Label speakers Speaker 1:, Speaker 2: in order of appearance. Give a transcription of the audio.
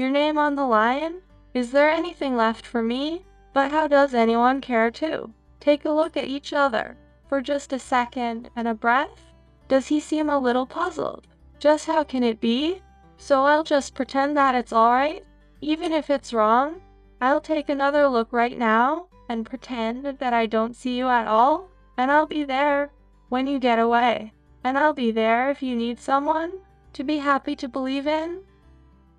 Speaker 1: Your name on the line? Is there anything left for me? But how does anyone care to take a look at each other for just a second and a breath? Does he seem a little puzzled? Just how can it be? So I'll just pretend that it's alright, even if it's wrong. I'll take another look right now and pretend that I don't see you at all, and I'll be there when you get away. And I'll be there if you need someone to be happy to believe in.